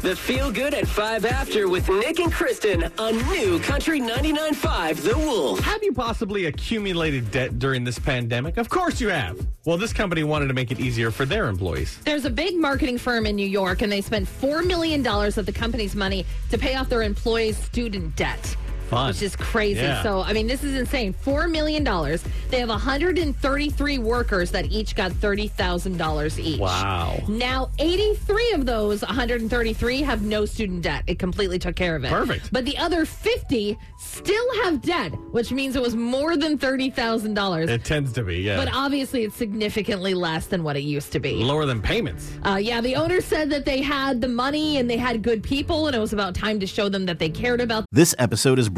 The Feel Good at 5 After with Nick and Kristen on New Country 99.5 The Wolf. Have you possibly accumulated debt during this pandemic? Of course you have. Well, this company wanted to make it easier for their employees. There's a big marketing firm in New York, and they spent $4 million of the company's money to pay off their employees' student debt. Fun. Which is crazy. Yeah. So, I mean, this is insane. $4 million. They have 133 workers that each got $30,000 each. Wow. Now, 83 of those 133 have no student debt. It completely took care of it. Perfect. But the other 50 still have debt, which means it was more than $30,000. It tends to be, yeah. But obviously, it's significantly less than what it used to be. Lower than payments. Uh, yeah, the owner said that they had the money and they had good people, and it was about time to show them that they cared about This episode is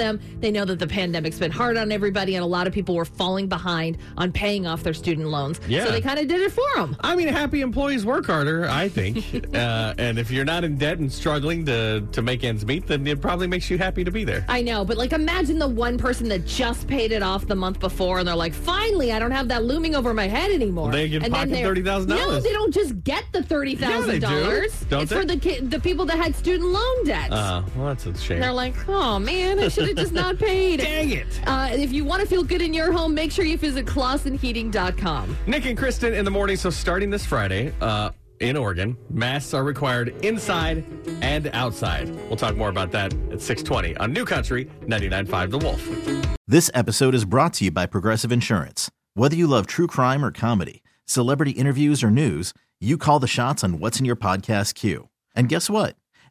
them. They know that the pandemic's been hard on everybody, and a lot of people were falling behind on paying off their student loans. Yeah. So they kind of did it for them. I mean, happy employees work harder, I think. uh, and if you're not in debt and struggling to, to make ends meet, then it probably makes you happy to be there. I know, but like imagine the one person that just paid it off the month before, and they're like, "Finally, I don't have that looming over my head anymore." They get and pocket $30,000. No, they don't just get the thirty thousand dollars. Don't It's they? for the the people that had student loan debt. Uh, well, that's a shame. They're like, "Oh man, I should have just not paid." Dang it. Uh, if you want to feel good in your home, make sure you visit ClausenHeating.com. Nick and Kristen in the morning. So starting this Friday uh, in Oregon, masks are required inside and outside. We'll talk more about that at 620 on New Country 99.5 The Wolf. This episode is brought to you by Progressive Insurance. Whether you love true crime or comedy, celebrity interviews or news, you call the shots on what's in your podcast queue. And guess what?